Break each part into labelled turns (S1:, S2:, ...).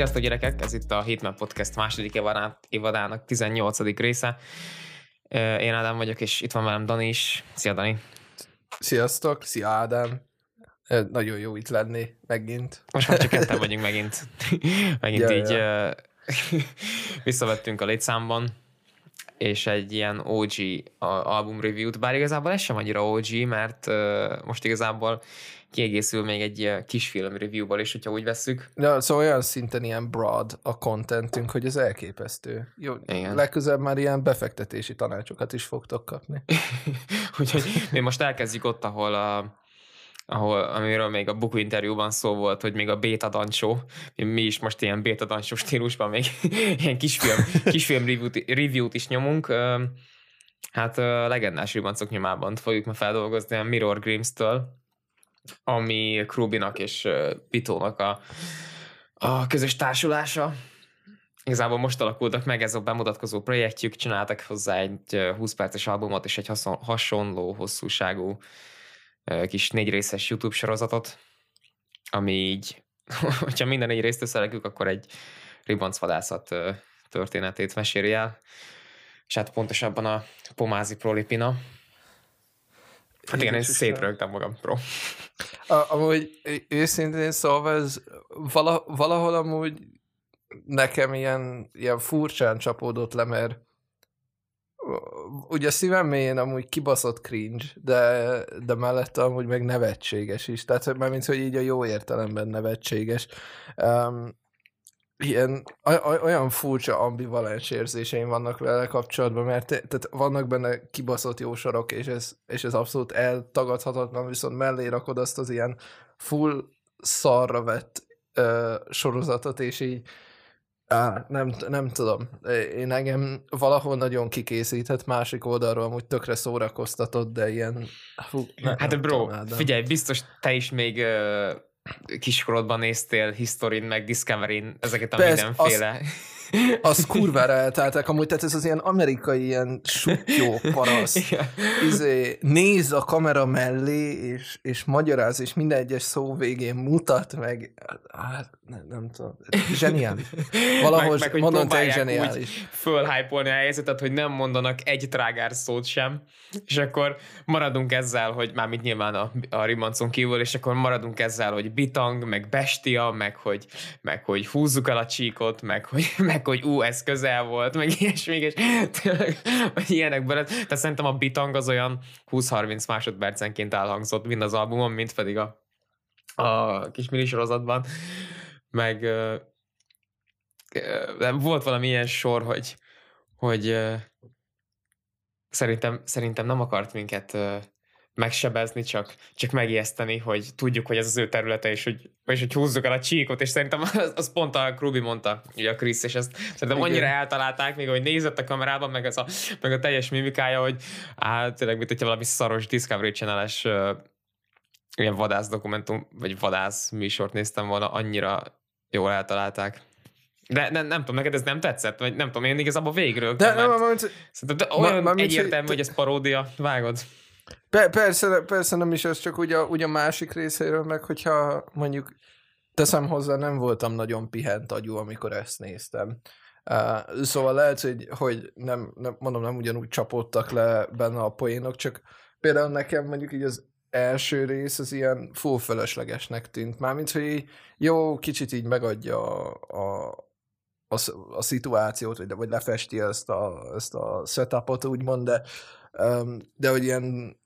S1: Sziasztok gyerekek, ez itt a Hitman Podcast második évadának 18. része. Én Ádám vagyok, és itt van velem Dani is. Szia Dani!
S2: Sziasztok, szia Ádám! Nagyon jó itt lenni megint.
S1: Most már csak ketten vagyunk megint. megint ja, így ja. visszavettünk a létszámban, és egy ilyen OG album review-t, bár igazából ez sem annyira OG, mert most igazából kiegészül még egy kisfilm reviewból is, hogyha úgy vesszük.
S2: Ja, szóval olyan szinten ilyen broad a contentünk, hogy ez elképesztő. Jó, Igen. legközelebb már ilyen befektetési tanácsokat is fogtok kapni.
S1: Úgyhogy mi most elkezdjük ott, ahol a, ahol, amiről még a Buku interjúban szó volt, hogy még a beta dancsó, mi is most ilyen beta dancsó stílusban még ilyen kisfilm, kisfilm review-t, review-t is nyomunk. Hát legendás ribancok nyomában fogjuk ma feldolgozni a Mirror Grims-től, ami Krubinak és Pitónak a, a közös társulása. Igazából most alakultak meg ez a bemutatkozó projektjük, csináltak hozzá egy 20 perces albumot és egy hasonló hosszúságú kis négy részes YouTube sorozatot, ami így, hogyha minden egy részt összelegük, akkor egy ribancvadászat történetét meséli el. És hát pontosabban a Pomázi Prolipina, Hát igen, én szétrögtem magam, pro.
S2: A, amúgy őszintén szólva ez vala, valahol amúgy nekem ilyen, ilyen furcsán csapódott le, mert ugye szívem mélyén amúgy kibaszott cringe, de, de mellette amúgy meg nevetséges is. Tehát már mint hogy így a jó értelemben nevetséges. Um, ilyen olyan furcsa ambivalens érzéseim vannak vele kapcsolatban, mert te, tehát vannak benne kibaszott jó sorok, és ez, és ez abszolút eltagadhatatlan, viszont mellé rakod azt az ilyen full szarra vett ö, sorozatot, és így Á, nem, nem tudom. Én engem valahol nagyon kikészített másik oldalról, amúgy tökre szórakoztatott, de ilyen...
S1: Hú, ne, hát bro, tudom, figyelj, biztos te is még uh kiskorodban néztél Historin, meg Discovery-n, ezeket a Persze, mindenféle... Az,
S2: az kurvára eltáltak amúgy, tehát ez az ilyen amerikai ilyen sutyó parasz. izé, néz a kamera mellé, és, és magyaráz, és minden egyes szó végén mutat meg. Hát, nem, nem tudom. Zseniális. Valahogy meg, meg, mondom, te zseniális.
S1: Fölhypolni a helyzetet, hogy nem mondanak egy trágár szót sem, és akkor maradunk ezzel, hogy már mit nyilván a, a rimancon kívül, és akkor maradunk ezzel, hogy bitang, meg bestia, meg hogy, meg hogy húzzuk el a csíkot, meg hogy, meg meg hogy ú, ez közel volt, meg ilyesmi, és tényleg ilyenekből. Tehát szerintem a bitang az olyan 20-30 másodpercenként elhangzott mind az albumon, mint pedig a, a kis minisorozatban. Meg nem volt valami ilyen sor, hogy, hogy szerintem, szerintem nem akart minket megsebezni, csak, csak megijeszteni, hogy tudjuk, hogy ez az ő területe, és hogy, és hogy húzzuk el a csíkot, és szerintem az, az pont a Krubi mondta, ugye a Krisz, és ezt szerintem Igen. annyira eltalálták, még hogy nézett a kamerában, meg, az a, meg a teljes mimikája, hogy hát tényleg, mint hogyha valami szaros Discovery Channel-es uh, ilyen vadász dokumentum, vagy vadász műsort néztem volna, annyira jól eltalálták. De nem, nem tudom, neked ez nem tetszett? Vagy nem tudom, én igazából végről. De, nem, nem, Szerintem de olyan ma, ma, egyértelmű, hogy ez paródia. Vágod?
S2: persze, persze nem is, ez csak ugye, ugye a másik részéről, meg hogyha mondjuk teszem hozzá, nem voltam nagyon pihent agyú, amikor ezt néztem. Uh, szóval lehet, hogy, hogy nem, nem, mondom, nem ugyanúgy csapódtak le benne a poénok, csak például nekem mondjuk így az első rész az ilyen full fölöslegesnek tűnt. Mármint, hogy jó, kicsit így megadja a, a, a, a szituációt, vagy, vagy lefesti ezt a, ezt a setupot, úgymond, de, um, de hogy ilyen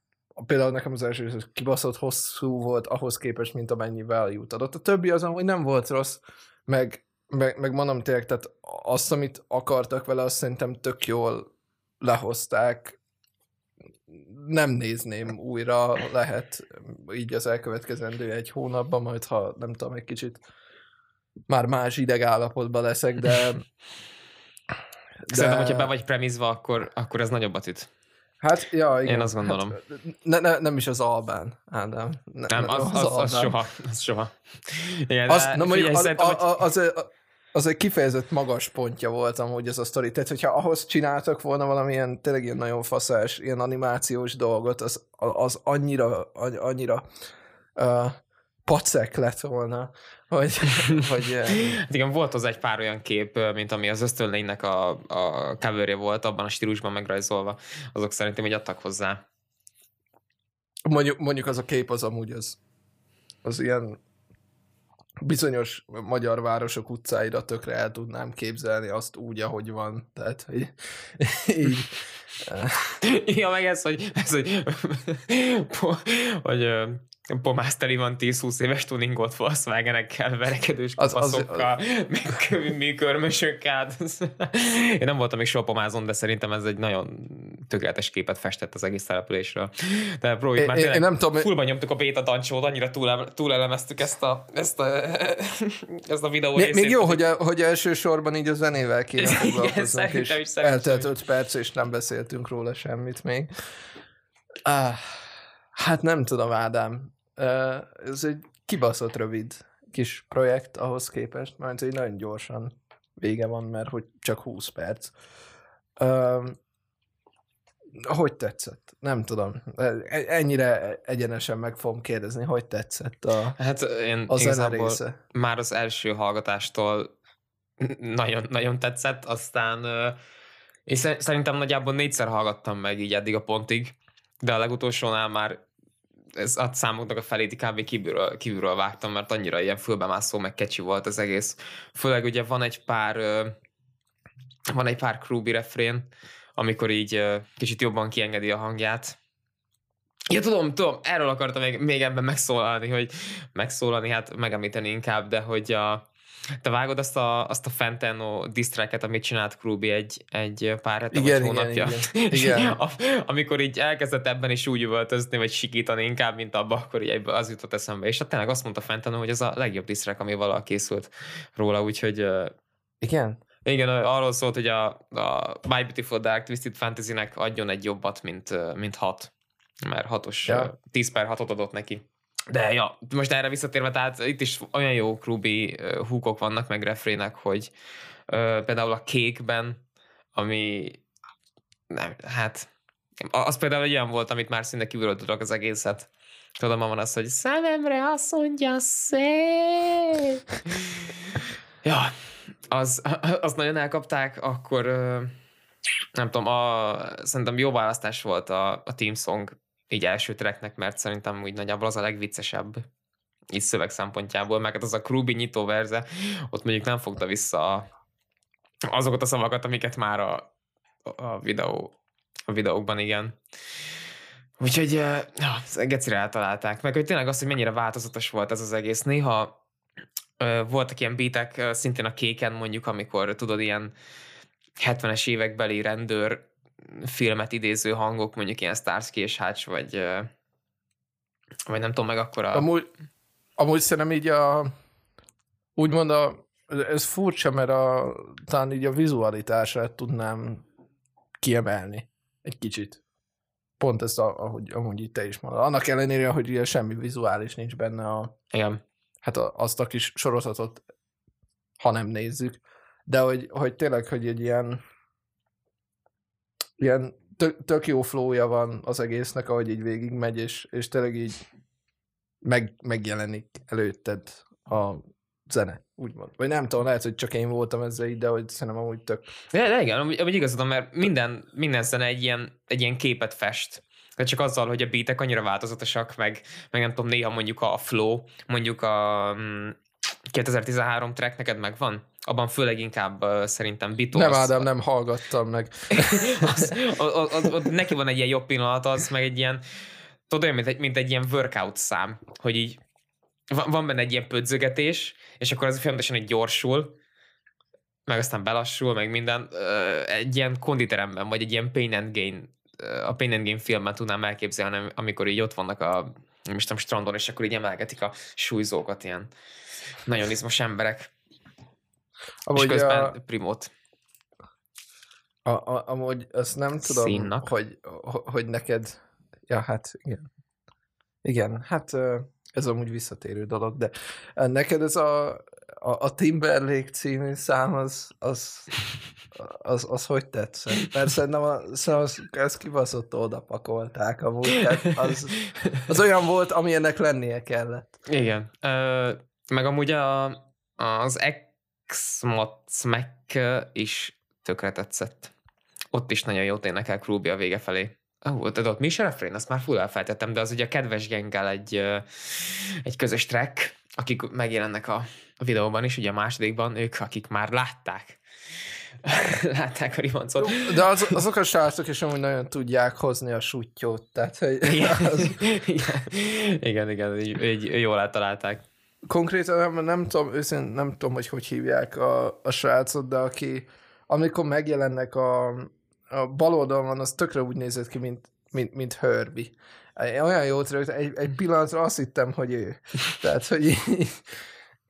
S2: például nekem az első rész kibaszott hosszú volt ahhoz képest, mint amennyi value adott. A többi azon, hogy nem volt rossz, meg, meg, meg mondom tényleg, tehát azt, amit akartak vele, azt szerintem tök jól lehozták. Nem nézném újra, lehet így az elkövetkezendő egy hónapban, majd ha nem tudom, egy kicsit már más idegállapotban leszek, de...
S1: de... Szerintem, hogyha be vagy premizva, akkor, akkor ez nagyobbat üt.
S2: Hát, ja, igen.
S1: Én azt gondolom. Hát,
S2: ne, ne, nem is az Albán, Ádám.
S1: Ne, nem, az, az, az, az soha. Az soha.
S2: Igen, az, na, mondjuk, az, az, az, az, az egy kifejezett magas pontja volt amúgy ez a sztori. Tehát, hogyha ahhoz csináltak volna valamilyen tényleg ilyen nagyon faszás, ilyen animációs dolgot, az, az annyira, annyira uh, pacek lett volna, hogy, hogy
S1: hát igen, volt az egy pár olyan kép, mint ami az ösztönlénynek a, a coverje volt, abban a stílusban megrajzolva, azok szerintem hogy adtak hozzá.
S2: Mondjuk, mondjuk az a kép az amúgy az, az ilyen bizonyos magyar városok utcáira tökre el tudnám képzelni azt úgy, ahogy van. Tehát, hogy így...
S1: Ja, meg ez, hogy, ez, hogy, hogy pomászteli van 10-20 éves tuningot Volkswagenekkel, verekedős kapaszokkal, műkörmösökkel. Én nem voltam még soha pomázon, de szerintem ez egy nagyon tökéletes képet festett az egész településről. De próbáljuk én, már tényleg, én nem tudom, fullba nyomtuk a béta dancsót, annyira túl, túlelemeztük ezt a, ezt a, ezt a videó
S2: még, még jó, hogy, a, hogy elsősorban így a zenével kéne foglalkoznunk, és eltelt 5 perc, és nem beszéltünk róla semmit még. Ah, hát nem tudom, Ádám ez egy kibaszott rövid kis projekt ahhoz képest, mert hogy nagyon gyorsan vége van, mert hogy csak 20 perc. hogy tetszett? Nem tudom. E, ennyire egyenesen meg fogom kérdezni, hogy tetszett a,
S1: hát én a zene része. Már az első hallgatástól nagyon, nagyon tetszett, aztán és szerintem nagyjából négyszer hallgattam meg így eddig a pontig, de a legutolsónál már ez a számoknak a felét kb. Kívülről, kívülről vágtam, mert annyira ilyen fülbemászó, meg kecsi volt az egész. Főleg ugye van egy pár van egy pár krúbi refrén, amikor így kicsit jobban kiengedi a hangját. Ja, tudom, tudom, erről akartam még, még ebben megszólalni, hogy megszólalni, hát megemlíteni inkább, de hogy a, te vágod azt a, azt a Fenteno disztreket, amit csinált Krubi egy, egy pár hete igen, vagy hónapja. Igen, igen. igen. a, amikor így elkezdett ebben is úgy üvöltözni, vagy sikítani inkább, mint abba, akkor így az jutott eszembe. És hát tényleg azt mondta Fenteno, hogy ez a legjobb disztrek, ami valaha készült róla, úgyhogy...
S2: Igen?
S1: Igen, arról szólt, hogy a, a My Beautiful Dark Twisted Fantasy-nek adjon egy jobbat, mint, mint hat. Mert hatos, ja. 10 per 6 adott neki. De ja, most erre visszatérve, tehát itt is olyan jó klubi húkok vannak, meg refrének, hogy uh, például a kékben, ami nem, hát az például egy olyan volt, amit már szinte kívülről tudok az egészet. Tudom, van az, hogy szememre azt mondja szép. ja, az, az nagyon elkapták, akkor nem tudom, a, szerintem jó választás volt a, a Team Song így első tracknek, mert szerintem úgy nagyjából az a legviccesebb így szöveg szempontjából, meg hát az a Krubi nyitó verze, ott mondjuk nem fogta vissza azokat a szavakat, amiket már a, a videó a videókban, igen. Úgyhogy ja, gecire eltalálták. Meg hogy tényleg az, hogy mennyire változatos volt ez az egész. Néha voltak ilyen beatek, szintén a kéken mondjuk, amikor tudod, ilyen 70-es évekbeli rendőr filmet idéző hangok, mondjuk ilyen Starsky és Hutch, vagy, vagy nem tudom meg akkor a...
S2: Amúgy, amúgy szerintem így a úgymond a, ez furcsa, mert a, talán így a vizualitását tudnám kiemelni egy kicsit. Pont ezt, a, ahogy amúgy itt te is mondod. Annak ellenére, hogy ugye semmi vizuális nincs benne a...
S1: Igen.
S2: Hát a, azt a kis sorozatot, ha nem nézzük. De hogy, hogy tényleg, hogy egy ilyen ilyen tök, tök jó flója van az egésznek, ahogy így végig megy, és, és tényleg így meg, megjelenik előtted a zene, úgymond. Vagy nem tudom, lehet, hogy csak én voltam ezzel így, de hogy szerintem amúgy tök...
S1: De, de igen, amúgy, amúgy igazadom, mert minden, minden zene egy ilyen, egy ilyen képet fest. De csak azzal, hogy a beatek annyira változatosak, meg, meg nem tudom, néha mondjuk a flow, mondjuk a 2013 mm, track neked megvan? Abban főleg inkább szerintem Beatles.
S2: Nem, Ádám, nem hallgattam meg.
S1: az, az, az, az, neki van egy ilyen jobb pillanat, az meg egy ilyen, tudod, olyan, mint egy, mint egy ilyen workout szám, hogy így van, van benne egy ilyen pödzögetés, és akkor az folyamatosan egy gyorsul, meg aztán belassul, meg minden, egy ilyen konditeremben, vagy egy ilyen Pain and Gain, a Pain and Gain filmet tudnám elképzelni, amikor így ott vannak a, nem strandon, és akkor így emelgetik a súlyzókat, ilyen nagyon izmos emberek. Amúgy és közben a... primót.
S2: A, a, amúgy azt nem tudom, Színnak. hogy, hogy neked... Ja, hát igen. Igen, hát ez amúgy visszatérő dolog, de neked ez a, a, a Timberlake című szám, az, az, az, az hogy tetszett? Persze nem a, az, ezt kibaszott oda pakolták amúgy, tehát az, az olyan volt, amilyennek lennie kellett.
S1: Igen. Ö, meg amúgy a, az X-Mac is tökre tetszett. Ott is nagyon jót énekel Krúbi a vége felé. Ó, oh, tudod, mi is a refrén? Azt már full elfelejtettem, de az ugye a kedves gengel egy, egy közös track, akik megjelennek a videóban is, ugye a másodikban, ők, akik már látták látták a ribancot.
S2: De az, azok a srácok is amúgy nagyon tudják hozni a sutyót, tehát hogy
S1: igen, az... igen, igen, igen így, így jól eltalálták.
S2: Konkrétan nem, nem tudom, őszintén nem tudom, hogy hogy hívják a, a srácot, de aki amikor megjelennek a, a bal oldalon, az tökre úgy nézett ki, mint, mint, mint Herbie. Olyan jót rögt, egy, egy pillanatra azt hittem, hogy ő. Tehát, hogy így,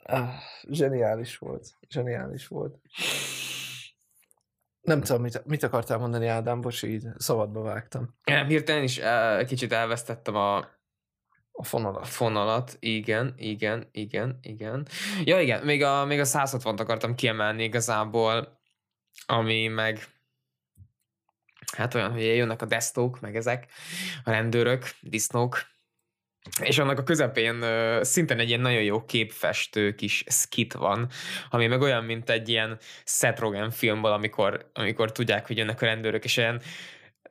S2: ah, zseniális volt. Zseniális volt. Nem tudom, mit, mit akartál mondani, Ádám, bocs, így szabadba vágtam.
S1: Hirtelen is uh, kicsit elvesztettem a,
S2: a fonalat.
S1: Fonalat, igen, igen, igen, igen. Ja, igen, még a, még a 160-t akartam kiemelni igazából, ami meg hát olyan, hogy jönnek a desztók, meg ezek, a rendőrök, disznók, és annak a közepén szintén egy ilyen nagyon jó képfestő kis skit van, ami meg olyan, mint egy ilyen Seth Rogen filmből, amikor, amikor tudják, hogy jönnek a rendőrök, és ilyen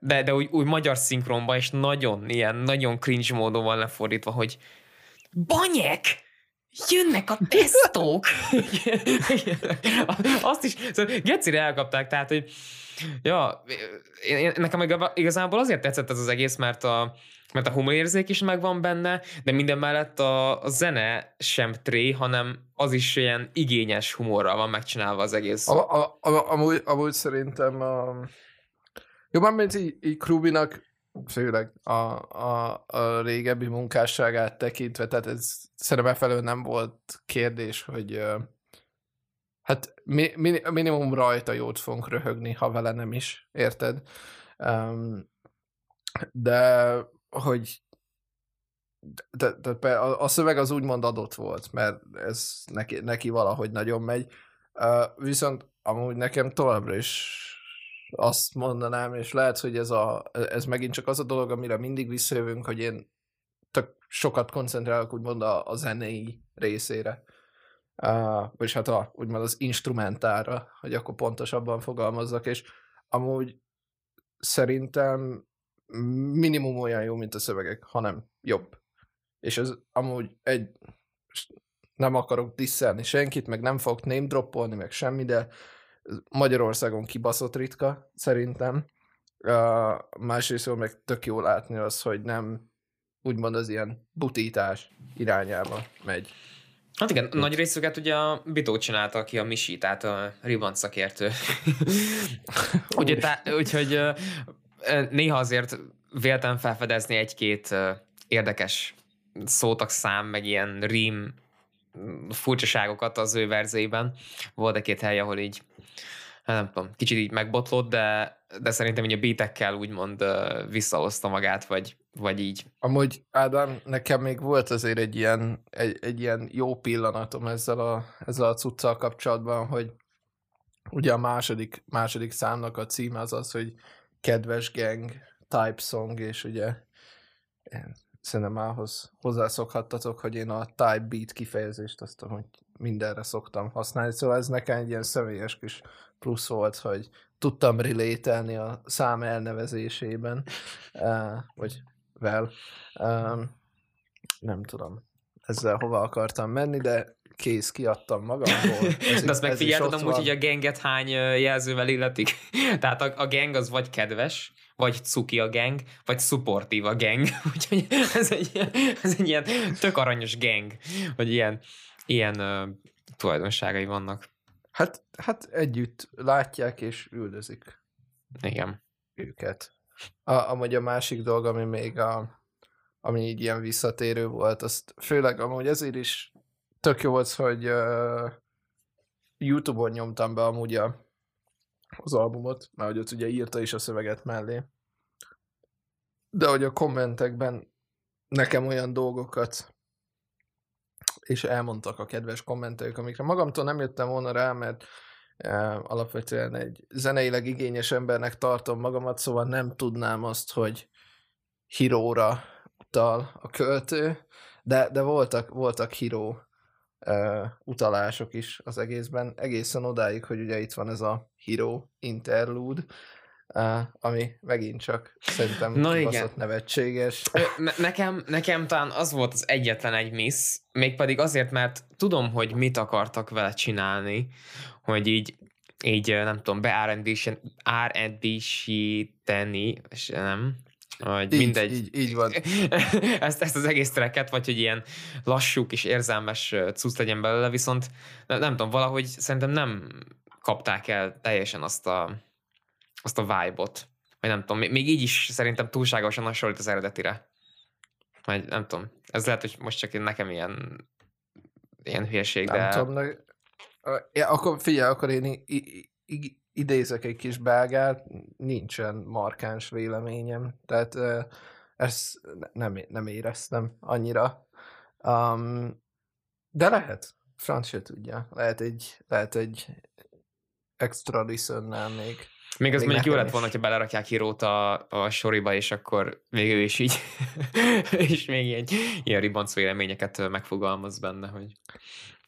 S1: de, de úgy, úgy magyar szinkronban, és nagyon ilyen, nagyon cringe módon van lefordítva, hogy Banyek! Jönnek a tesztók! Azt is, szóval Gecire elkapták, tehát, hogy ja, én, nekem igazából azért tetszett ez az egész, mert a, mert a humorérzék is megvan benne, de minden mellett a, a zene sem tré, hanem az is ilyen igényes humorral van megcsinálva az egész.
S2: A, a, a, amúgy, amúgy szerintem a, jobban, mint így, így Krubinak főleg a, a, a régebbi munkásságát tekintve, tehát ez szerintem felől nem volt kérdés, hogy hát mi, mi, minimum rajta jót fogunk röhögni, ha vele nem is, érted? De hogy de, de, de a, szöveg az úgymond adott volt, mert ez neki, neki valahogy nagyon megy. Viszont amúgy nekem továbbra is azt mondanám, és lehet, hogy ez, a, ez megint csak az a dolog, amire mindig visszajövünk, hogy én tök sokat koncentrálok úgymond a, a zenei részére. Uh, vagy hát a, úgymond az instrumentára, hogy akkor pontosabban fogalmazzak, és amúgy szerintem minimum olyan jó, mint a szövegek, hanem jobb. És ez amúgy egy, nem akarok disszelni senkit, meg nem fogok name droppolni, meg semmi, de Magyarországon kibaszott ritka, szerintem. Uh, másrészt meg tök jó látni az, hogy nem úgymond az ilyen butítás irányába megy.
S1: Hát igen, Itt. nagy részüket ugye a Bitó csinálta, aki a Misi, tehát a ribbant szakértő. ugye, tá, úgyhogy néha azért véltem felfedezni egy-két érdekes szám, meg ilyen rím furcsaságokat az ő verzében. Volt egy-két hely, ahol így hát nem tudom, kicsit így megbotlott, de, de szerintem így a beatekkel úgymond visszahozta magát, vagy, vagy így.
S2: Amúgy Ádám, nekem még volt azért egy ilyen, egy, egy ilyen jó pillanatom ezzel a, ezzel a cuccal kapcsolatban, hogy ugye a második, második számnak a címe az az, hogy kedves gang, type song, és ugye szerintem ahhoz hozzászokhattatok, hogy én a type beat kifejezést azt hogy mindenre szoktam használni, szóval ez nekem egy ilyen személyes kis plusz volt, hogy tudtam relételni a szám elnevezésében, uh, vagy vel. Um, nem tudom, ezzel hova akartam menni, de kész, kiadtam magamból.
S1: Ez, De azt megfigyeltem úgy, hogy a genget hány jelzővel illetik. Tehát a, a gang az vagy kedves, vagy cuki a gang, vagy supportív a gang. Úgyhogy ez egy, ez egy ilyen tök aranyos gang, vagy ilyen, ilyen uh, tulajdonságai vannak.
S2: Hát, hát együtt látják és üldözik.
S1: Igen.
S2: Őket. A, amúgy a másik dolog, ami még a, ami így ilyen visszatérő volt, azt főleg amúgy ezért is tök jó volt, hogy uh, Youtube-on nyomtam be amúgy a, az albumot, mert hogy ott ugye írta is a szöveget mellé. De hogy a kommentekben nekem olyan dolgokat és elmondtak a kedves kommentelők, amikre magamtól nem jöttem volna rá, mert alapvetően egy zeneileg igényes embernek tartom magamat, szóval nem tudnám azt, hogy híróra utal a költő, de, de voltak, voltak híró uh, utalások is az egészben, egészen odáig, hogy ugye itt van ez a híró interlude, ami megint csak szerintem
S1: Na
S2: igen. nevetséges.
S1: Ne, nekem, nekem talán az volt az egyetlen egy miss, mégpedig azért, mert tudom, hogy mit akartak vele csinálni, hogy így így nem tudom, beárendísíteni, és nem, vagy
S2: így,
S1: mindegy.
S2: Így, így van.
S1: ezt, ezt az egész treket, vagy hogy ilyen lassú és érzelmes cucc legyen belőle, viszont nem, nem tudom, valahogy szerintem nem kapták el teljesen azt a, azt a vibe-ot. Vagy nem tudom, még így is szerintem túlságosan hasonlít az eredetire. Vagy nem tudom, ez lehet, hogy most csak nekem ilyen ilyen hülyeség,
S2: nem
S1: de...
S2: Tudom, ne... ja, akkor figyelj, akkor én i- i- i- idézek egy kis belgát, nincsen markáns véleményem, tehát ezt nem, nem éreztem annyira. Um, de lehet, francia tudja, lehet egy, lehet egy extra listennel még.
S1: Még az még mondjuk jó lett volna, hogyha belerakják hírót a, a soriba, és akkor végül is így, és még ilyen, ilyen ribanc véleményeket megfogalmaz benne, hogy...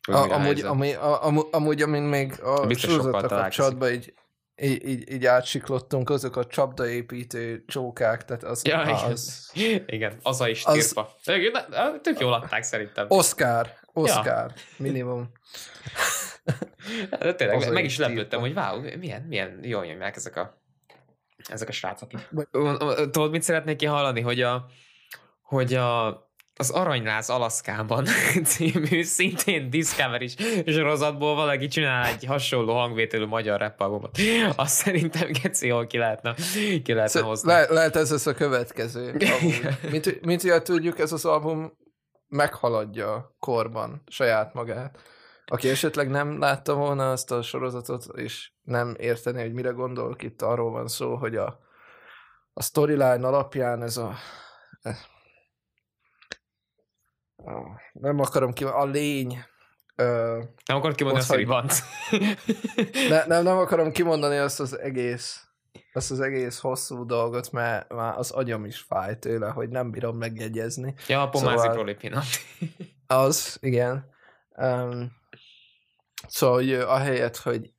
S2: A, amúgy, ami, a, amúgy, amúgy, amin még a sorozatra kapcsolatban így, így, így, így átsiklottunk, azok a csapdaépítő csókák, tehát az...
S1: Ja,
S2: az
S1: igen. igen, az a is tirpa. Az... Tök jól adták szerintem.
S2: Oscar, Oscar, ja. minimum.
S1: De tényleg, az meg is lepődtem, hogy wow, milyen, milyen jól jönnek ezek a, ezek a srácok. Tudod, mit szeretnék ki hallani, hogy a, hogy a, az Aranyláz Alaszkában című szintén Discovery sorozatból valaki csinál egy hasonló hangvételű magyar rap albumot. Azt szerintem geci jól ki lehetne, ki lehetne hozni.
S2: Le, lehet ez az a következő. mint, mint ugye tudjuk, ez az album meghaladja korban saját magát. Aki esetleg nem látta volna azt a sorozatot, és nem érteni, hogy mire gondolok, itt arról van szó, hogy a, a storyline alapján ez a nem akarom ki, a lény.
S1: Ö, nem akarok kimondani a ribant.
S2: ne, nem, nem akarom kimondani azt az egész azt az egész hosszú dolgot, mert már az agyam is fáj tőle, hogy nem bírom megjegyezni.
S1: Ja, a pomázi szóval,
S2: az, igen. Um, szóval, hogy ahelyett, hogy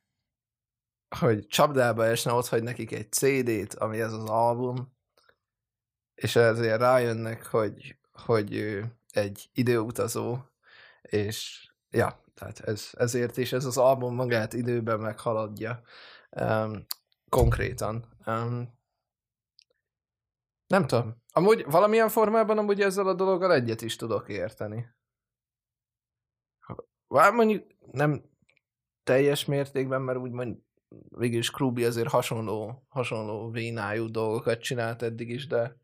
S2: hogy csapdába esne, ott hagy nekik egy CD-t, ami ez az album, és ezért rájönnek, hogy, hogy egy időutazó, és ja, tehát ez, ezért is ez az album magát időben meghaladja um, konkrétan. Um, nem tudom. Amúgy valamilyen formában amúgy ezzel a dologgal egyet is tudok érteni. Vár mondjuk nem teljes mértékben, mert úgymond végülis Krubi azért hasonló, hasonló vénájú dolgokat csinált eddig is, de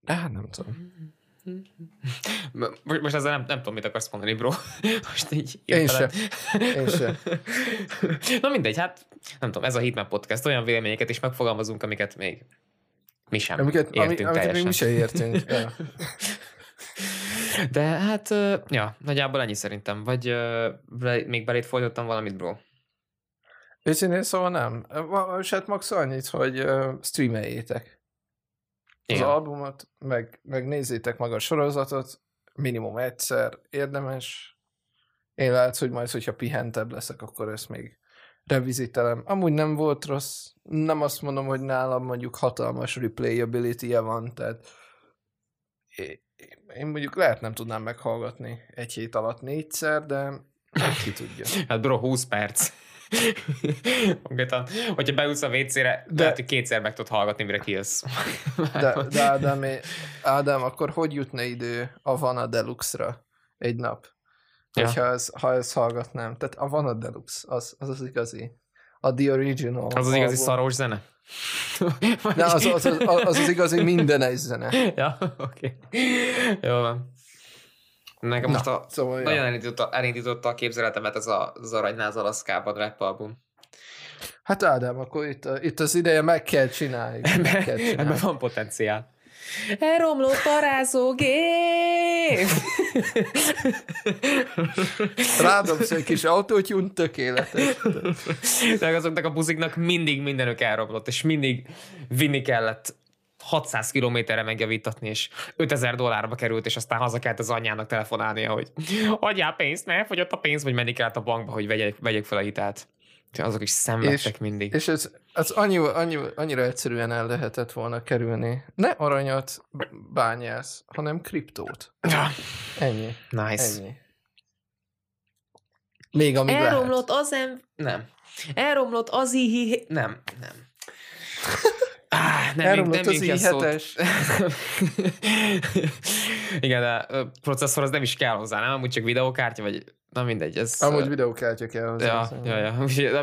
S2: de hát nem tudom.
S1: Most ezzel nem, nem tudom, mit akarsz mondani, bro. Most így
S2: Én sem. Én sem.
S1: Na mindegy, hát nem tudom, ez a Hitman Podcast, olyan véleményeket is megfogalmazunk, amiket még mi sem amiket, értünk ami,
S2: teljesen. Amiket még mi sem értünk.
S1: De hát, ja, nagyjából ennyi szerintem. Vagy uh, még belét folytattam valamit, bro?
S2: Őszintén szóval nem. És hát max annyit, hogy uh, streameljétek az Igen. albumot, meg, meg nézzétek meg a sorozatot, minimum egyszer, érdemes. Én lehet, hogy majd, hogyha pihentebb leszek, akkor ezt még revizitelem. Amúgy nem volt rossz, nem azt mondom, hogy nálam mondjuk hatalmas replayability-je van, tehát én mondjuk lehet nem tudnám meghallgatni egy hét alatt négyszer, de ki tudja.
S1: Hát bro, 20 perc. Hogyha beülsz a WC-re, de, lehet, hogy kétszer meg tudod hallgatni, mire kijössz.
S2: de, de Ádám, Ádám, akkor hogy jutna idő a Vana Deluxe-ra egy nap? Ja. Hogyha ez, ha ezt hallgatnám. Tehát a Vana Deluxe, az az, az igazi. A The Original.
S1: Az az igazi szaros zene?
S2: Ne, az, az, az, az, az igazi minden egy zene.
S1: Ja, oké. Okay. Jó van. Nekem Na, most a, szóval nagyon ja. elindította, elindította a képzeletemet ez a, az Aranyláz Alaszkában rap album.
S2: Hát Ádám, akkor itt, itt az ideje meg kell csinálni.
S1: Ebben, ebben van potenciál. Elromlott a rázógép! év!
S2: Rádobsz egy kis autótyún, tökéletes.
S1: De azoknak a buziknak mindig mindenük elromlott, és mindig vinni kellett 600 kilométerre megjavítatni, és 5000 dollárba került, és aztán haza kellett az anyjának telefonálnia, hogy adjál pénzt, ne, fogyott a pénz, vagy menni kellett a bankba, hogy vegyek, vegyek fel a hitelt. Azok is szenvedtek
S2: és,
S1: mindig.
S2: És ez, ez annyi, annyi, annyira egyszerűen el lehetett volna kerülni. Ne aranyat bányász, hanem kriptót.
S1: Ja.
S2: Ennyi.
S1: Nice.
S2: Ennyi. Még amíg
S1: Elromlott
S2: lehet.
S1: az em... Nem. Elromlott az ihi... Nem, nem. Ah, nem,
S2: Elromlott
S1: nem
S2: az i7-es.
S1: Igen, de ö, processzor az nem is kell hozzá, nem? Amúgy csak videókártya, vagy na mindegy. Ez,
S2: Amúgy videókártya kell hozzá.
S1: Ja, ja, ja.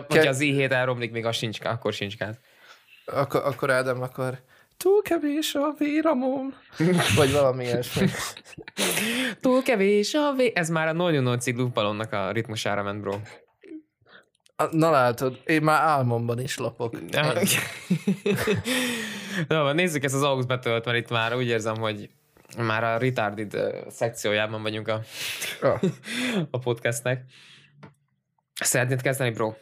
S1: Hogyha az i7 elromlik, még az sincs, akkor sincs gáz.
S2: Akkor, akkor Ádám akar túl kevés a véramom. Vagy valami ilyesmi.
S1: Túl kevés a vé... Ez már a 080 loopbalonnak a ritmusára ment, bro.
S2: A- Na látod, én már álmomban is lopok.
S1: Ja. Na, nézzük ezt az aux betölt, mert itt már úgy érzem, hogy már a retarded szekciójában vagyunk a, a podcastnek. Szeretnéd kezdeni, bro?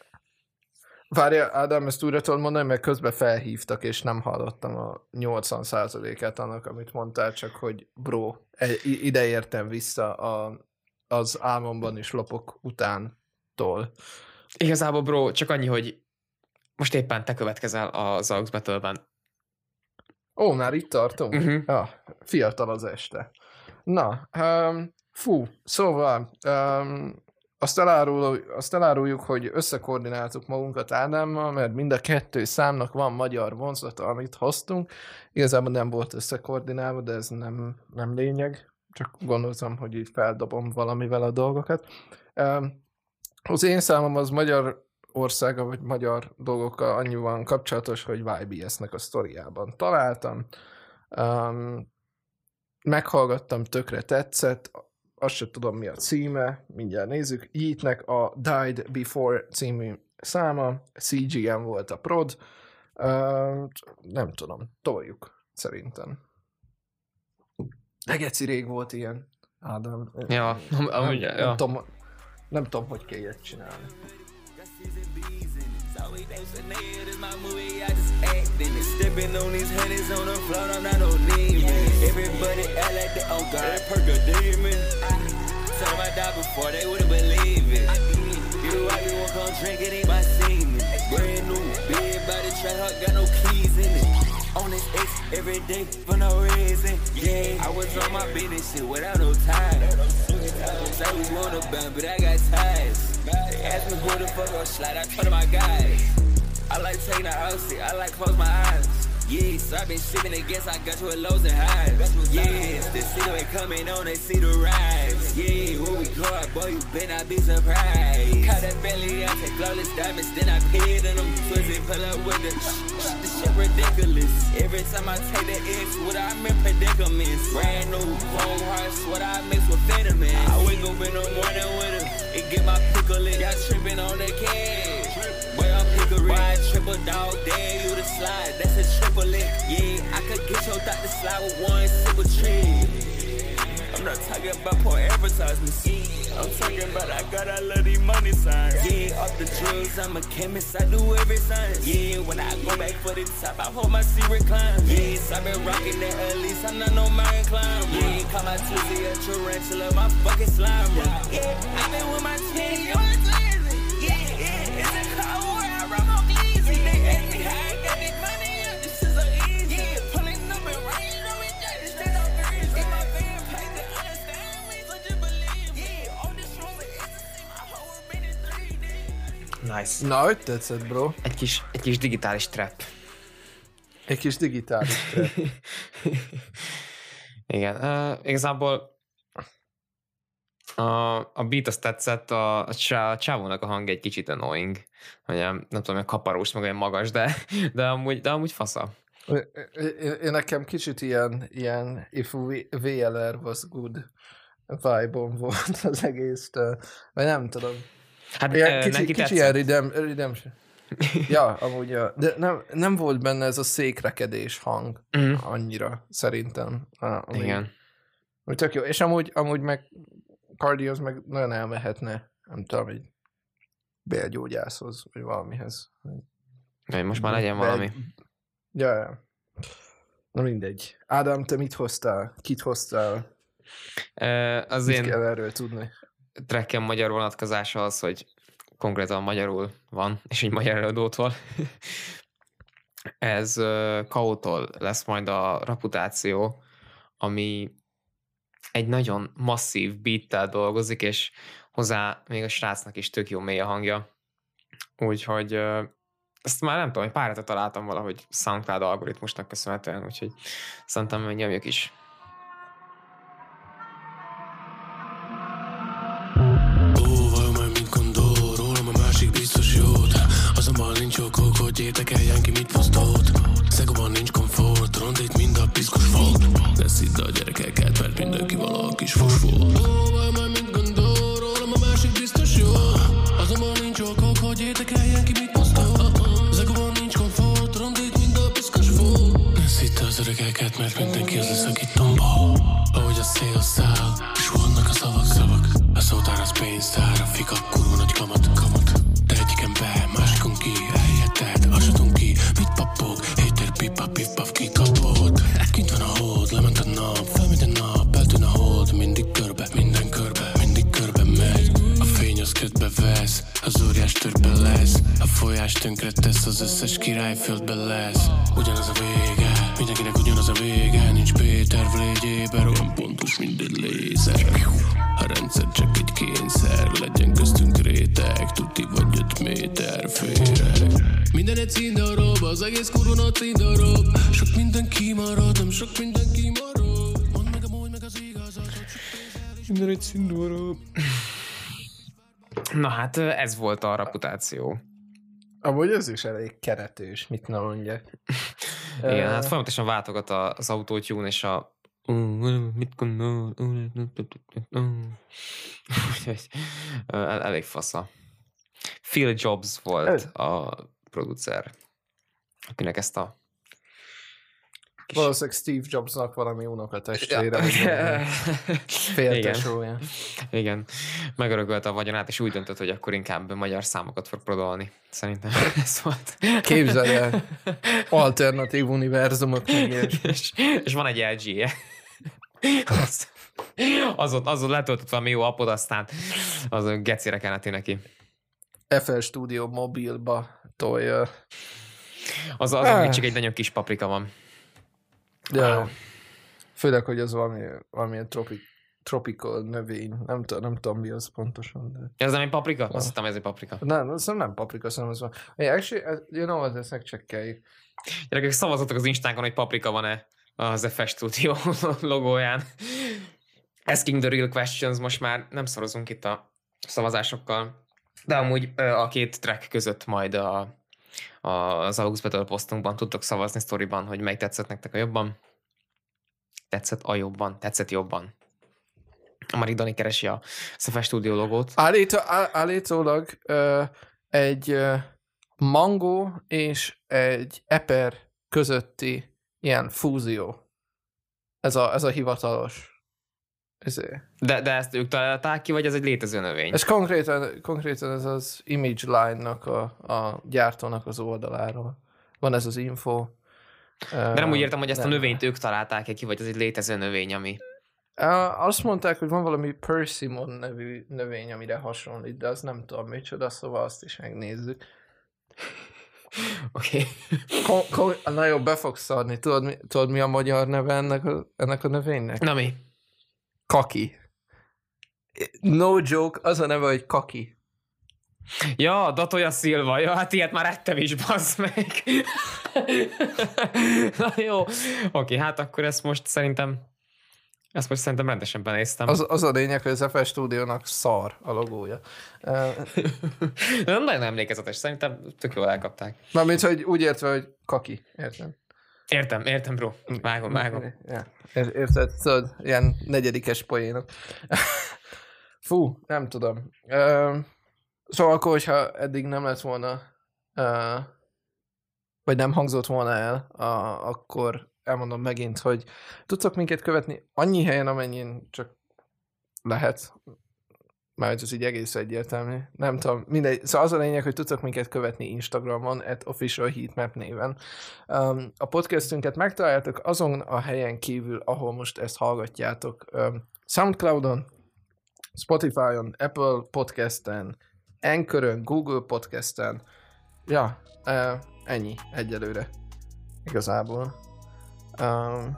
S2: Várja, Ádám, ezt újra tudod mondani, mert közben felhívtak, és nem hallottam a 80%-át annak, amit mondtál, csak hogy bro, e- ide értem vissza a, az álmomban is lopok utántól.
S1: Igazából, bro, csak annyi, hogy most éppen te következel az aux battle
S2: Ó, már itt tartunk?
S1: Uh-huh.
S2: Ah, fiatal az este. Na, um, fú, szóval um, azt, elárul, azt eláruljuk, hogy összekoordináltuk magunkat Ádámmal, mert mind a kettő számnak van magyar vonzata, amit hoztunk. Igazából nem volt összekoordinálva, de ez nem, nem lényeg. Csak gondoltam, hogy így feldobom valamivel a dolgokat. Um, az én számom az magyar országa, vagy magyar dolgokkal annyiban kapcsolatos, hogy YBS-nek a sztoriában találtam. Um, meghallgattam, tökre tetszett, azt sem tudom mi a címe, mindjárt nézzük. Yeatnek a Died Before című száma, CGM volt a prod, uh, nem tudom, toljuk, szerintem. Egeci rég volt ilyen, Ádám.
S1: Ja,
S2: nem,
S1: amúgy,
S2: nem,
S1: ja.
S2: tudom, nem tudom, hogy kell ilyet csinálni.
S3: Stepping on these honey's on the floor, I'm not no demon. Everybody act like they on God, perk a demon. Tell them I died before they wouldn't believe it. You why you won't come drink it, ain't my semen. Brand new, big body track, hut, got no keys in it. On this X every day for no reason. Yeah, I was on my business shit without no time. Say we want a band, but I got ties. Who the fuck gon' slide, I them I guys. I like taking the outfit, I like close my eyes. Yeah, so I've been shipping guess I got you at lows and highs. Yes, the city ain't coming on, they see the rise. Yeah, where we go, boy, you better not be surprised. Caught that belly, I take flawless diamonds, then I paid in them. Twisted, pull up with the the shit ridiculous. Every time I take the X, what I'm in predicaments. Brand new chrome hearts, what I mix with vitamins. I wake up in the morning with them, and get my pickle lit. Tripping on the cash. Boy, I'm hickory. Why triple dog, dare you to slide? That's a triple lick. Yeah, I could get your thought to slide with one simple trick. I'm not talking about poor advertisements. I'm talking about I got I love these money signs. Yeah, off the drugs, I'm a chemist, I do every science. Yeah, when I go back for the top, I hold my secret climb. Yes, I've been rocking that at least, I'm not no mountain climb. Yeah, call my Tuesday a tarantula, my fucking slime. 3D.
S1: Nice.
S2: Na, hogy tetszett, bro?
S1: Egy kis, egy kis digitális trap.
S2: Egy kis digitális trap.
S1: Igen, uh, igazából a, a beat azt tetszett, a, a, csá, a csávónak a hang egy kicsit annoying, hogy nem, nem tudom, hogy kaparós, meg olyan magas, de, de, amúgy, de amúgy fasza.
S2: Én, én nekem kicsit ilyen, ilyen if VLR was good vibe volt az egész, vagy nem tudom.
S1: Hát
S2: Ilyen,
S1: ö,
S2: kicsi,
S1: neki
S2: kicsi ilyen redem, redemption. Ja, amúgy, ja. de nem, nem volt benne ez a székrekedés hang
S1: Mhm.
S2: annyira, szerintem. Ami-
S1: Igen.
S2: Úgy tök jó. És amúgy, amúgy meg Cardi az meg nagyon elmehetne, nem tudom, egy bélgyógyászhoz, vagy valamihez.
S1: Hogy most már legyen
S2: Be-
S1: valami.
S2: Ja, ja. Na mindegy. Ádám, te mit hoztál? Kit hoztál?
S1: Ö, Az
S2: Mit
S1: én
S2: kell erről tudni?
S1: Trekken magyar vonatkozása az, hogy konkrétan magyarul van, és egy magyar előadótól. Ez ö, Kaótól lesz majd a reputáció, ami egy nagyon masszív beattel dolgozik, és hozzá még a srácnak is tök jó mély a hangja. Úgyhogy ezt már nem tudom, hogy pár hete találtam valahogy SoundCloud algoritmusnak köszönhetően, úgyhogy szerintem nyomjuk is.
S4: Azonban nincs okok, hogy értekeljen ki mit posztolt Szegóban nincs komfort, rondít mind a piszkos volt De szidd a gyerekeket, mert mindenki vala a kis majd mit gondol, rólam a másik biztos jót Azonban nincs okok, hogy értekeljen ki mit posztolt Szegóban nincs komfort, rondít mind a piszkos volt szidd az öregeket, mert mindenki az lesz, aki tombol király földbe lesz Ugyanaz a vége, mindenkinek ugyanaz a vége. Nincs Péter vlégyében, olyan pontos, mint egy lézer. A rendszer csak egy kényszer, legyen köztünk réteg. Tuti vagy öt méter féreg Minden egy színdarab, az egész kurva színdarab. Sok minden kimarad, nem sok minden kimarad. Mondd meg a múlt, meg az igazat,
S1: Minden egy szindóra. Na hát ez volt a reputáció.
S2: Amúgy ez is elég keretős, mit ne mondjak.
S1: Igen, hát folyamatosan váltogat az autótune és a mit gondol? Elég fasza. Phil Jobs volt a producer, akinek ezt a kis-
S2: Valószínűleg Steve Jobsnak valami unokatestvére. valami
S1: Igen.
S2: Féltesója.
S1: Igen, megörökölte a vagyonát, és úgy döntött, hogy akkor inkább magyar számokat fog prodolni. Szerintem ez volt.
S2: Képzelj el, alternatív univerzumok megérts.
S1: és, és van egy LG-je. Az, azon, azon letöltött valami jó appot, aztán azon gecére kellett neki.
S2: FL Studio mobilba tolja.
S1: Az, azon még csak egy nagyon kis paprika van.
S2: Ja. Főleg, hogy az valami, valamilyen tropi, tropical növény. Nem, tudom, nem tudom, mi az pontosan. De...
S1: Ez nem egy paprika? Azt hittem, ez egy paprika.
S2: Nem, az nem paprika, szerintem az van. Hey, actually, uh, you know what, ezt megcsekkeljük.
S1: Gyerekek, szavazatok az Instánkon, hogy paprika van-e az FS Studio logóján. Asking the real questions, most már nem szorozunk itt a szavazásokkal. De amúgy a két track között majd a, az August Battle posztunkban tudtok szavazni sztoriban, hogy melyik tetszett nektek a jobban. Tetszett a jobban, tetszett jobban. A Marik Dani keresi a FS Studio logót.
S2: Állító, á, állítólag uh, egy uh, mango és egy eper közötti ilyen fúzió. Ez a, ez a hivatalos.
S1: De, de ezt ők találták ki, vagy ez egy létező növény?
S2: Ez konkrétan, konkrétan ez az Image Line-nak a, a gyártónak az oldaláról. Van ez az info.
S1: De nem úgy értem, hogy ezt a növényt ők találták ki, vagy ez egy létező növény, ami...
S2: Uh, azt mondták, hogy van valami persimmon nevű növény, amire hasonlít, de azt nem tudom micsoda, szóval azt is megnézzük.
S1: Oké. Okay.
S2: Na jó, be fogsz szarni. Tudod mi, tudod, mi a magyar neve ennek a, ennek a növénynek?
S1: Na mi?
S2: Kaki. No joke, az a neve, hogy kaki.
S1: Ja, Datoya Silva. Ja, hát ilyet már ettem is, bazd meg. Na jó. Oké, hát akkor ezt most szerintem ezt most szerintem rendesen benéztem.
S2: Az, az a lényeg, hogy az FS Studio-nak szar a logója.
S1: Nem nagyon emlékezetes, szerintem tök jól elkapták.
S2: Mármint, hogy úgy értve, hogy kaki. Értem.
S1: Értem, értem, bro. Vágom, vágom.
S2: Ja. Ér- Érted? Tudod, ilyen negyedikes poénok. Fú, nem tudom. Uh, szóval akkor, hogyha eddig nem lett volna, uh, vagy nem hangzott volna el, uh, akkor elmondom megint, hogy tudtok minket követni annyi helyen, amennyin csak lehet. Már ez így egész egyértelmű. Nem tudom, mindegy. Szóval az a lényeg, hogy tudtok minket követni Instagramon, at official heatmap néven. Um, a podcastünket megtaláljátok azon a helyen kívül, ahol most ezt hallgatjátok. Um, Soundcloudon, Spotify-on, Apple Podcasten, Anchor-ön, Google Podcasten. Ja, uh, ennyi egyelőre. Igazából. Um,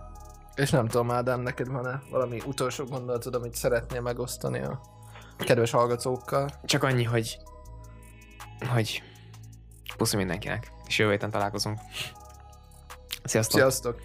S2: és nem tudom, Ádám, neked van-e valami utolsó gondolatod, amit szeretnél megosztani a kedves hallgatókkal?
S1: Csak annyi, hogy hogy puszi mindenkinek, és jövő héten találkozunk. Sziasztok!
S2: Sziasztok!